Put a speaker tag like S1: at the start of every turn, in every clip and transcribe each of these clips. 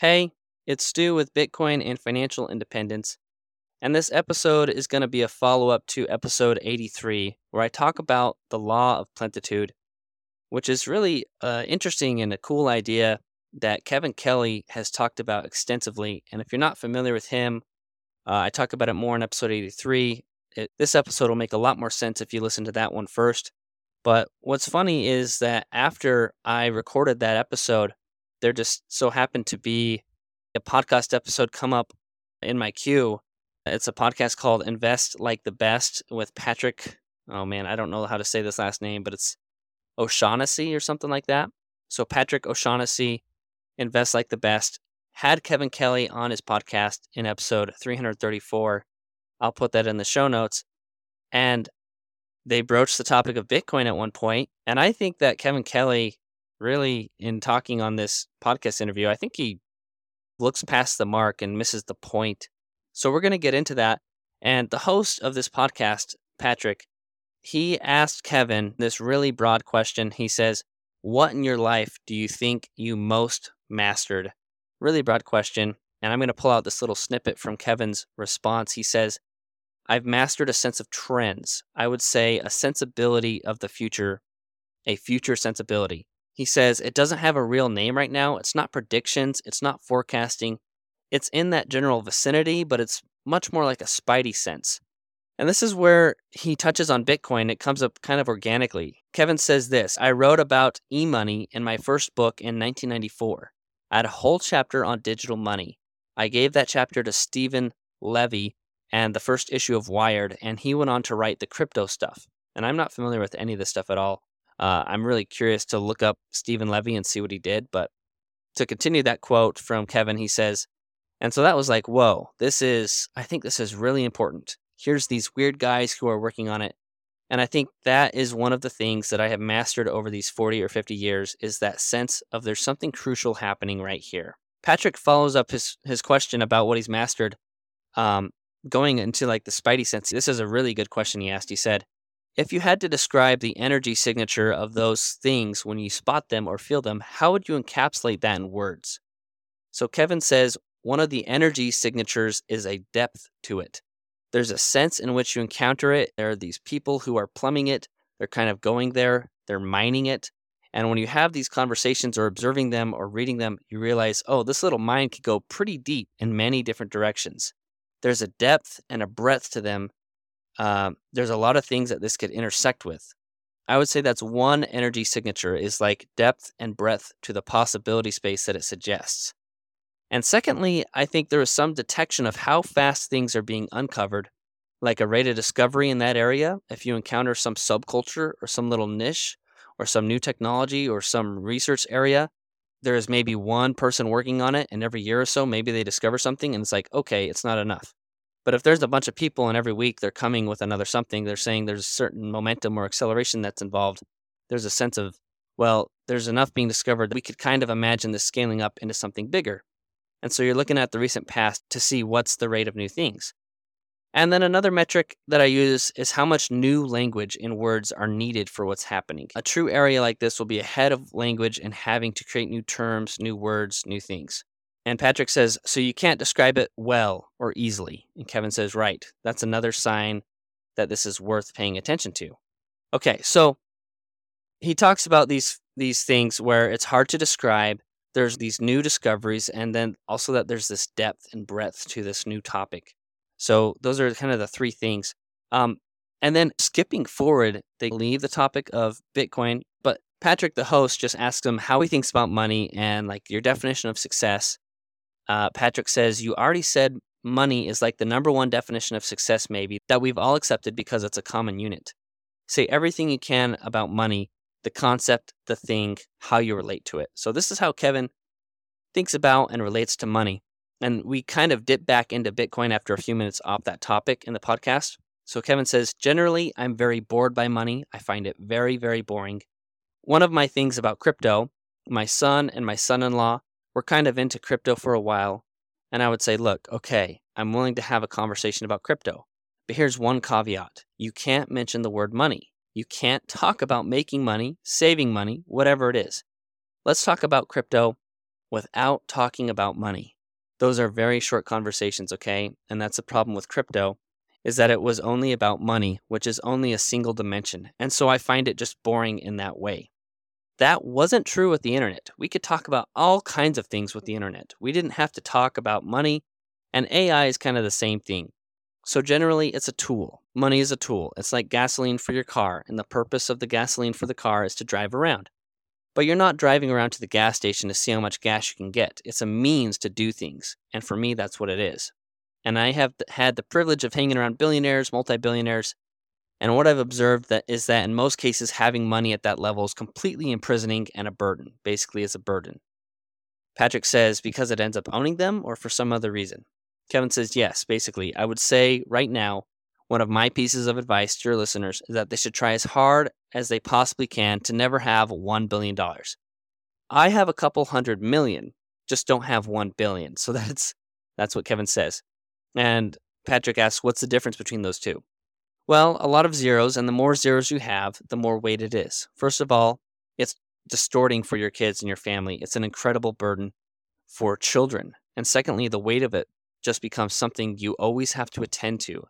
S1: Hey, it's Stu with Bitcoin and Financial Independence. And this episode is going to be a follow up to episode 83, where I talk about the law of plentitude, which is really uh, interesting and a cool idea that Kevin Kelly has talked about extensively. And if you're not familiar with him, uh, I talk about it more in episode 83. It, this episode will make a lot more sense if you listen to that one first. But what's funny is that after I recorded that episode, there just so happened to be a podcast episode come up in my queue. It's a podcast called Invest Like the Best with Patrick. Oh man, I don't know how to say this last name, but it's O'Shaughnessy or something like that. So Patrick O'Shaughnessy, Invest Like the Best, had Kevin Kelly on his podcast in episode 334. I'll put that in the show notes. And they broached the topic of Bitcoin at one point, and I think that Kevin Kelly really in talking on this podcast interview, I think he looks past the mark and misses the point. So we're going to get into that. And the host of this podcast, Patrick, he asked Kevin this really broad question. He says, What in your life do you think you most mastered? Really broad question. And I'm going to pull out this little snippet from Kevin's response. He says, I've mastered a sense of trends. I would say a sensibility of the future, a future sensibility. He says it doesn't have a real name right now. It's not predictions, it's not forecasting. It's in that general vicinity, but it's much more like a spidey sense. And this is where he touches on Bitcoin. It comes up kind of organically. Kevin says this I wrote about e money in my first book in 1994. I had a whole chapter on digital money. I gave that chapter to Steven Levy and the first issue of Wired, and he went on to write the crypto stuff. And I'm not familiar with any of this stuff at all. Uh, I'm really curious to look up Steven Levy and see what he did. But to continue that quote from Kevin, he says, and so that was like, whoa, this is, I think this is really important. Here's these weird guys who are working on it. And I think that is one of the things that I have mastered over these 40 or 50 years is that sense of there's something crucial happening right here. Patrick follows up his, his question about what he's mastered, um, going into like the spidey sense. This is a really good question he asked. He said, if you had to describe the energy signature of those things when you spot them or feel them, how would you encapsulate that in words? So Kevin says one of the energy signatures is a depth to it. There's a sense in which you encounter it. There are these people who are plumbing it, they're kind of going there, they're mining it. And when you have these conversations or observing them or reading them, you realize, oh, this little mine could go pretty deep in many different directions. There's a depth and a breadth to them um, there's a lot of things that this could intersect with. I would say that's one energy signature is like depth and breadth to the possibility space that it suggests. And secondly, I think there is some detection of how fast things are being uncovered, like a rate of discovery in that area. If you encounter some subculture or some little niche or some new technology or some research area, there is maybe one person working on it, and every year or so, maybe they discover something, and it's like, okay, it's not enough. But if there's a bunch of people and every week they're coming with another something, they're saying there's certain momentum or acceleration that's involved, there's a sense of, well, there's enough being discovered that we could kind of imagine this scaling up into something bigger. And so you're looking at the recent past to see what's the rate of new things. And then another metric that I use is how much new language in words are needed for what's happening. A true area like this will be ahead of language and having to create new terms, new words, new things. And Patrick says, So you can't describe it well or easily. And Kevin says, Right. That's another sign that this is worth paying attention to. Okay, so he talks about these these things where it's hard to describe. There's these new discoveries, and then also that there's this depth and breadth to this new topic. So those are kind of the three things. Um, and then skipping forward, they leave the topic of Bitcoin, but Patrick, the host, just asks him how he thinks about money and like your definition of success. Uh, Patrick says, You already said money is like the number one definition of success, maybe, that we've all accepted because it's a common unit. Say everything you can about money, the concept, the thing, how you relate to it. So, this is how Kevin thinks about and relates to money. And we kind of dip back into Bitcoin after a few minutes off that topic in the podcast. So, Kevin says, Generally, I'm very bored by money. I find it very, very boring. One of my things about crypto, my son and my son in law we're kind of into crypto for a while. And I would say, look, okay, I'm willing to have a conversation about crypto. But here's one caveat you can't mention the word money. You can't talk about making money, saving money, whatever it is. Let's talk about crypto. without talking about money. Those are very short conversations, okay? And that's the problem with crypto is that it was only about money, which is only a single dimension. And so I find it just boring in that way. That wasn't true with the internet. We could talk about all kinds of things with the internet. We didn't have to talk about money, and AI is kind of the same thing. So generally, it's a tool. Money is a tool. It's like gasoline for your car, and the purpose of the gasoline for the car is to drive around. But you're not driving around to the gas station to see how much gas you can get. It's a means to do things. And for me, that's what it is. And I have had the privilege of hanging around billionaires, multi billionaires, and what I've observed that is that in most cases, having money at that level is completely imprisoning and a burden, basically, is a burden. Patrick says because it ends up owning them or for some other reason. Kevin says yes, basically. I would say right now, one of my pieces of advice to your listeners is that they should try as hard as they possibly can to never have $1 billion. I have a couple hundred million, just don't have 1 billion. So that's that's what Kevin says. And Patrick asks, what's the difference between those two? Well, a lot of zeros, and the more zeros you have, the more weight it is. First of all, it's distorting for your kids and your family. It's an incredible burden for children. And secondly, the weight of it just becomes something you always have to attend to.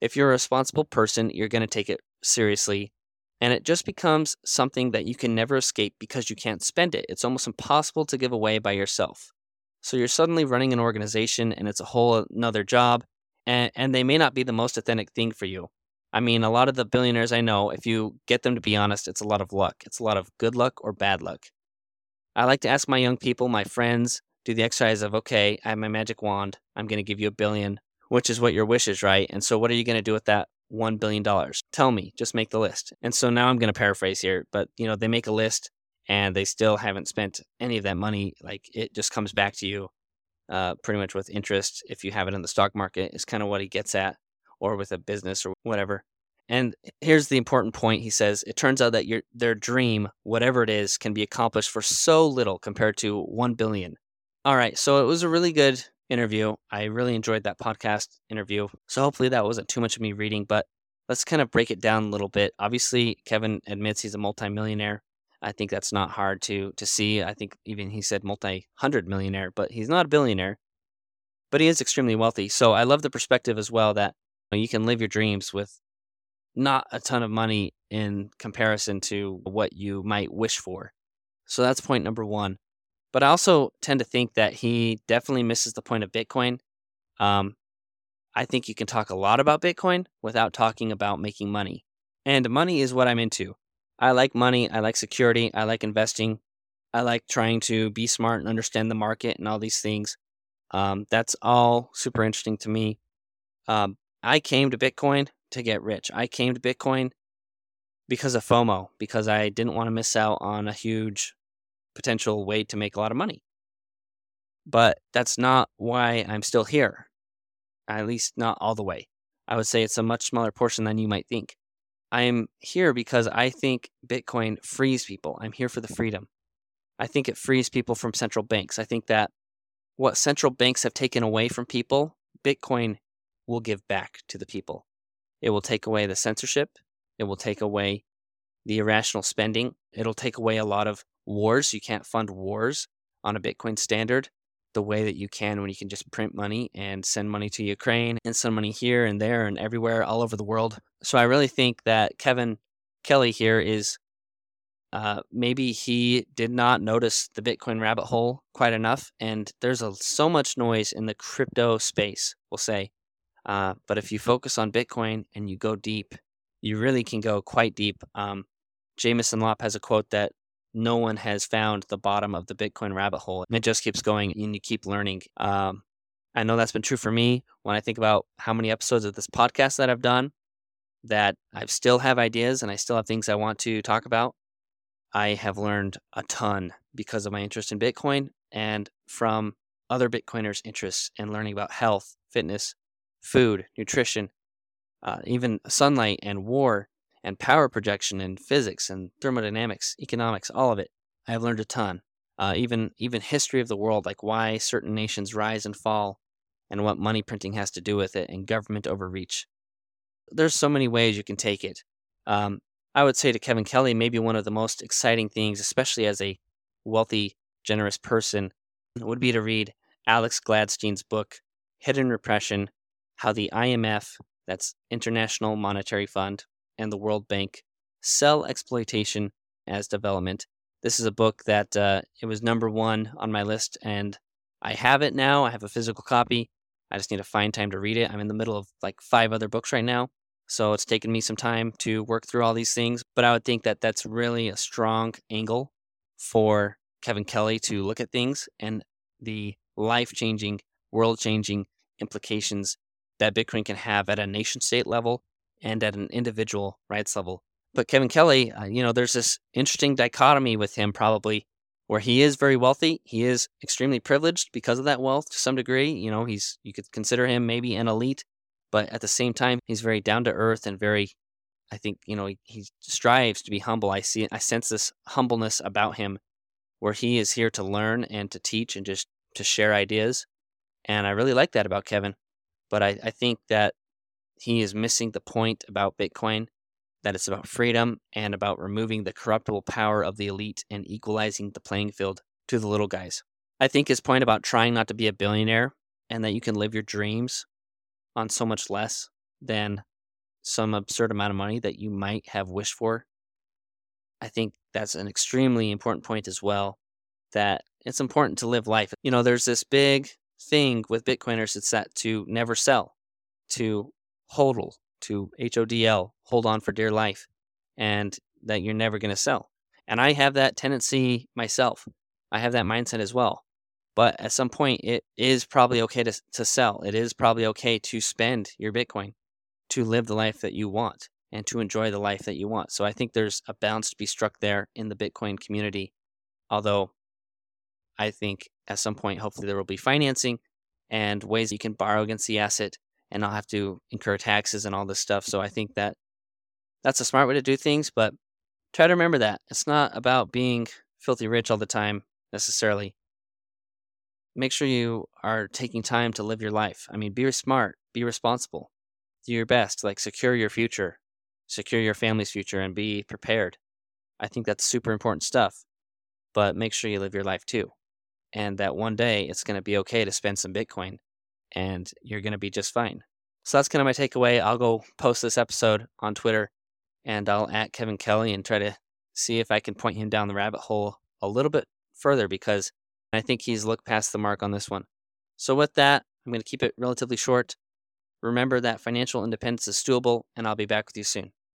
S1: If you're a responsible person, you're going to take it seriously. And it just becomes something that you can never escape because you can't spend it. It's almost impossible to give away by yourself. So you're suddenly running an organization and it's a whole another job, and, and they may not be the most authentic thing for you. I mean, a lot of the billionaires I know, if you get them to be honest, it's a lot of luck. It's a lot of good luck or bad luck. I like to ask my young people, my friends, do the exercise of, okay, I have my magic wand. I'm going to give you a billion, which is what your wish is, right? And so what are you going to do with that $1 billion? Tell me, just make the list. And so now I'm going to paraphrase here, but you know, they make a list and they still haven't spent any of that money. Like it just comes back to you uh, pretty much with interest if you have it in the stock market is kind of what he gets at or with a business or whatever. And here's the important point he says it turns out that your their dream, whatever it is, can be accomplished for so little compared to 1 billion. All right, so it was a really good interview. I really enjoyed that podcast interview. So hopefully that wasn't too much of me reading, but let's kind of break it down a little bit. Obviously, Kevin admits he's a multimillionaire. I think that's not hard to to see. I think even he said multi-hundred millionaire, but he's not a billionaire. But he is extremely wealthy. So I love the perspective as well that you can live your dreams with not a ton of money in comparison to what you might wish for. So that's point number one. But I also tend to think that he definitely misses the point of Bitcoin. Um, I think you can talk a lot about Bitcoin without talking about making money. And money is what I'm into. I like money. I like security. I like investing. I like trying to be smart and understand the market and all these things. Um, that's all super interesting to me. Um, I came to Bitcoin to get rich. I came to Bitcoin because of FOMO, because I didn't want to miss out on a huge potential way to make a lot of money. But that's not why I'm still here, at least not all the way. I would say it's a much smaller portion than you might think. I am here because I think Bitcoin frees people. I'm here for the freedom. I think it frees people from central banks. I think that what central banks have taken away from people, Bitcoin will give back to the people. It will take away the censorship. It will take away the irrational spending. It'll take away a lot of wars. You can't fund wars on a Bitcoin standard the way that you can when you can just print money and send money to Ukraine and send money here and there and everywhere all over the world. So I really think that Kevin Kelly here is uh, maybe he did not notice the Bitcoin rabbit hole quite enough. And there's a, so much noise in the crypto space, we'll say, uh, but if you focus on Bitcoin and you go deep, you really can go quite deep. Um, Jameson Lopp has a quote that no one has found the bottom of the Bitcoin rabbit hole, and it just keeps going, and you keep learning. Um, I know that's been true for me when I think about how many episodes of this podcast that I've done. That I still have ideas and I still have things I want to talk about. I have learned a ton because of my interest in Bitcoin and from other Bitcoiners' interests in learning about health, fitness, food, nutrition, uh, even sunlight and war and power projection and physics and thermodynamics, economics, all of it. I have learned a ton. Uh, even even history of the world, like why certain nations rise and fall, and what money printing has to do with it, and government overreach. There's so many ways you can take it. Um, I would say to Kevin Kelly, maybe one of the most exciting things, especially as a wealthy, generous person, would be to read Alex Gladstein's book, Hidden Repression How the IMF, that's International Monetary Fund, and the World Bank sell exploitation as development. This is a book that uh, it was number one on my list, and I have it now. I have a physical copy. I just need to find time to read it. I'm in the middle of like five other books right now. So it's taken me some time to work through all these things. But I would think that that's really a strong angle for Kevin Kelly to look at things and the life changing, world changing implications that Bitcoin can have at a nation state level and at an individual rights level. But Kevin Kelly, uh, you know, there's this interesting dichotomy with him probably where he is very wealthy. He is extremely privileged because of that wealth to some degree. You know, he's you could consider him maybe an elite but at the same time, he's very down to earth and very, I think, you know, he, he strives to be humble. I see, I sense this humbleness about him where he is here to learn and to teach and just to share ideas. And I really like that about Kevin. But I, I think that he is missing the point about Bitcoin that it's about freedom and about removing the corruptible power of the elite and equalizing the playing field to the little guys. I think his point about trying not to be a billionaire and that you can live your dreams on so much less than some absurd amount of money that you might have wished for. I think that's an extremely important point as well. That it's important to live life. You know, there's this big thing with Bitcoiners it's that to never sell, to hodl, to HODL, hold on for dear life, and that you're never going to sell. And I have that tendency myself. I have that mindset as well. But at some point, it is probably okay to, to sell. It is probably okay to spend your Bitcoin to live the life that you want and to enjoy the life that you want. So I think there's a balance to be struck there in the Bitcoin community. Although I think at some point, hopefully, there will be financing and ways you can borrow against the asset and not have to incur taxes and all this stuff. So I think that that's a smart way to do things. But try to remember that it's not about being filthy rich all the time necessarily make sure you are taking time to live your life. I mean, be smart, be responsible, do your best, like secure your future, secure your family's future, and be prepared. I think that's super important stuff. But make sure you live your life too. And that one day it's going to be okay to spend some Bitcoin and you're going to be just fine. So that's kind of my takeaway. I'll go post this episode on Twitter and I'll at Kevin Kelly and try to see if I can point him down the rabbit hole a little bit further because I think he's looked past the mark on this one. So, with that, I'm going to keep it relatively short. Remember that financial independence is doable, and I'll be back with you soon.